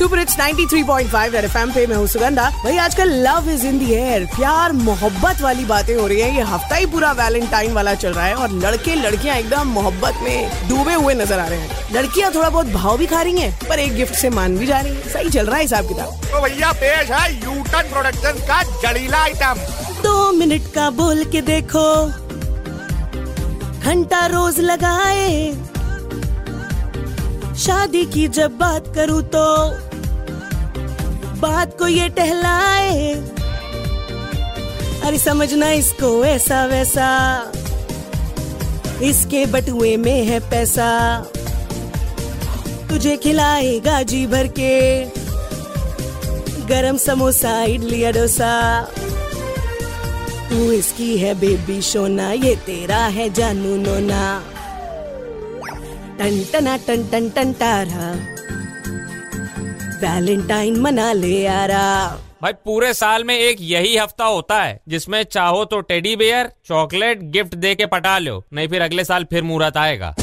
Super it's 93.5 red FM पे मैं हूँ सुगंधा। भाई आजकल love is in the air प्यार मोहब्बत वाली बातें हो रही है। ये हफ़्ता ही पूरा वैलेंटाइन वाला चल रहा है और लड़के लड़कियाँ एकदम मोहब्बत में डूबे हुए नज़र आ रहे हैं। लड़कियाँ थोड़ा बहुत भाव भी खा रही हैं पर एक गिफ्ट से मान भी जा रही है। सही चल रहा है हिसाब किताब। तो भैया पेश है यूटन प्रोडक्शन का जड़ीला आइटम दो मिनट का बोल के देखो। घंटा रोज लगाए शादी की जब बात करूँ तो बात को ये टहलाए। अरे समझना इसको ऐसा वैसा। इसके बटुए में है पैसा। तुझे खिलाएगा जी भर के। गरम समोसा, इडली डोसा तू इसकी है बेबी, सोना, ये तेरा है जानू नोना। टन टना टन टन टन तारा। वैलेंटाइन मना ले आ रहा भाई पूरे साल में एक यही हफ़्ता होता है जिसमें चाहो तो टेडी बेयर चॉकलेट गिफ्ट दे के पटा लो नहीं फिर अगले साल फिर मुहूर्त आएगा।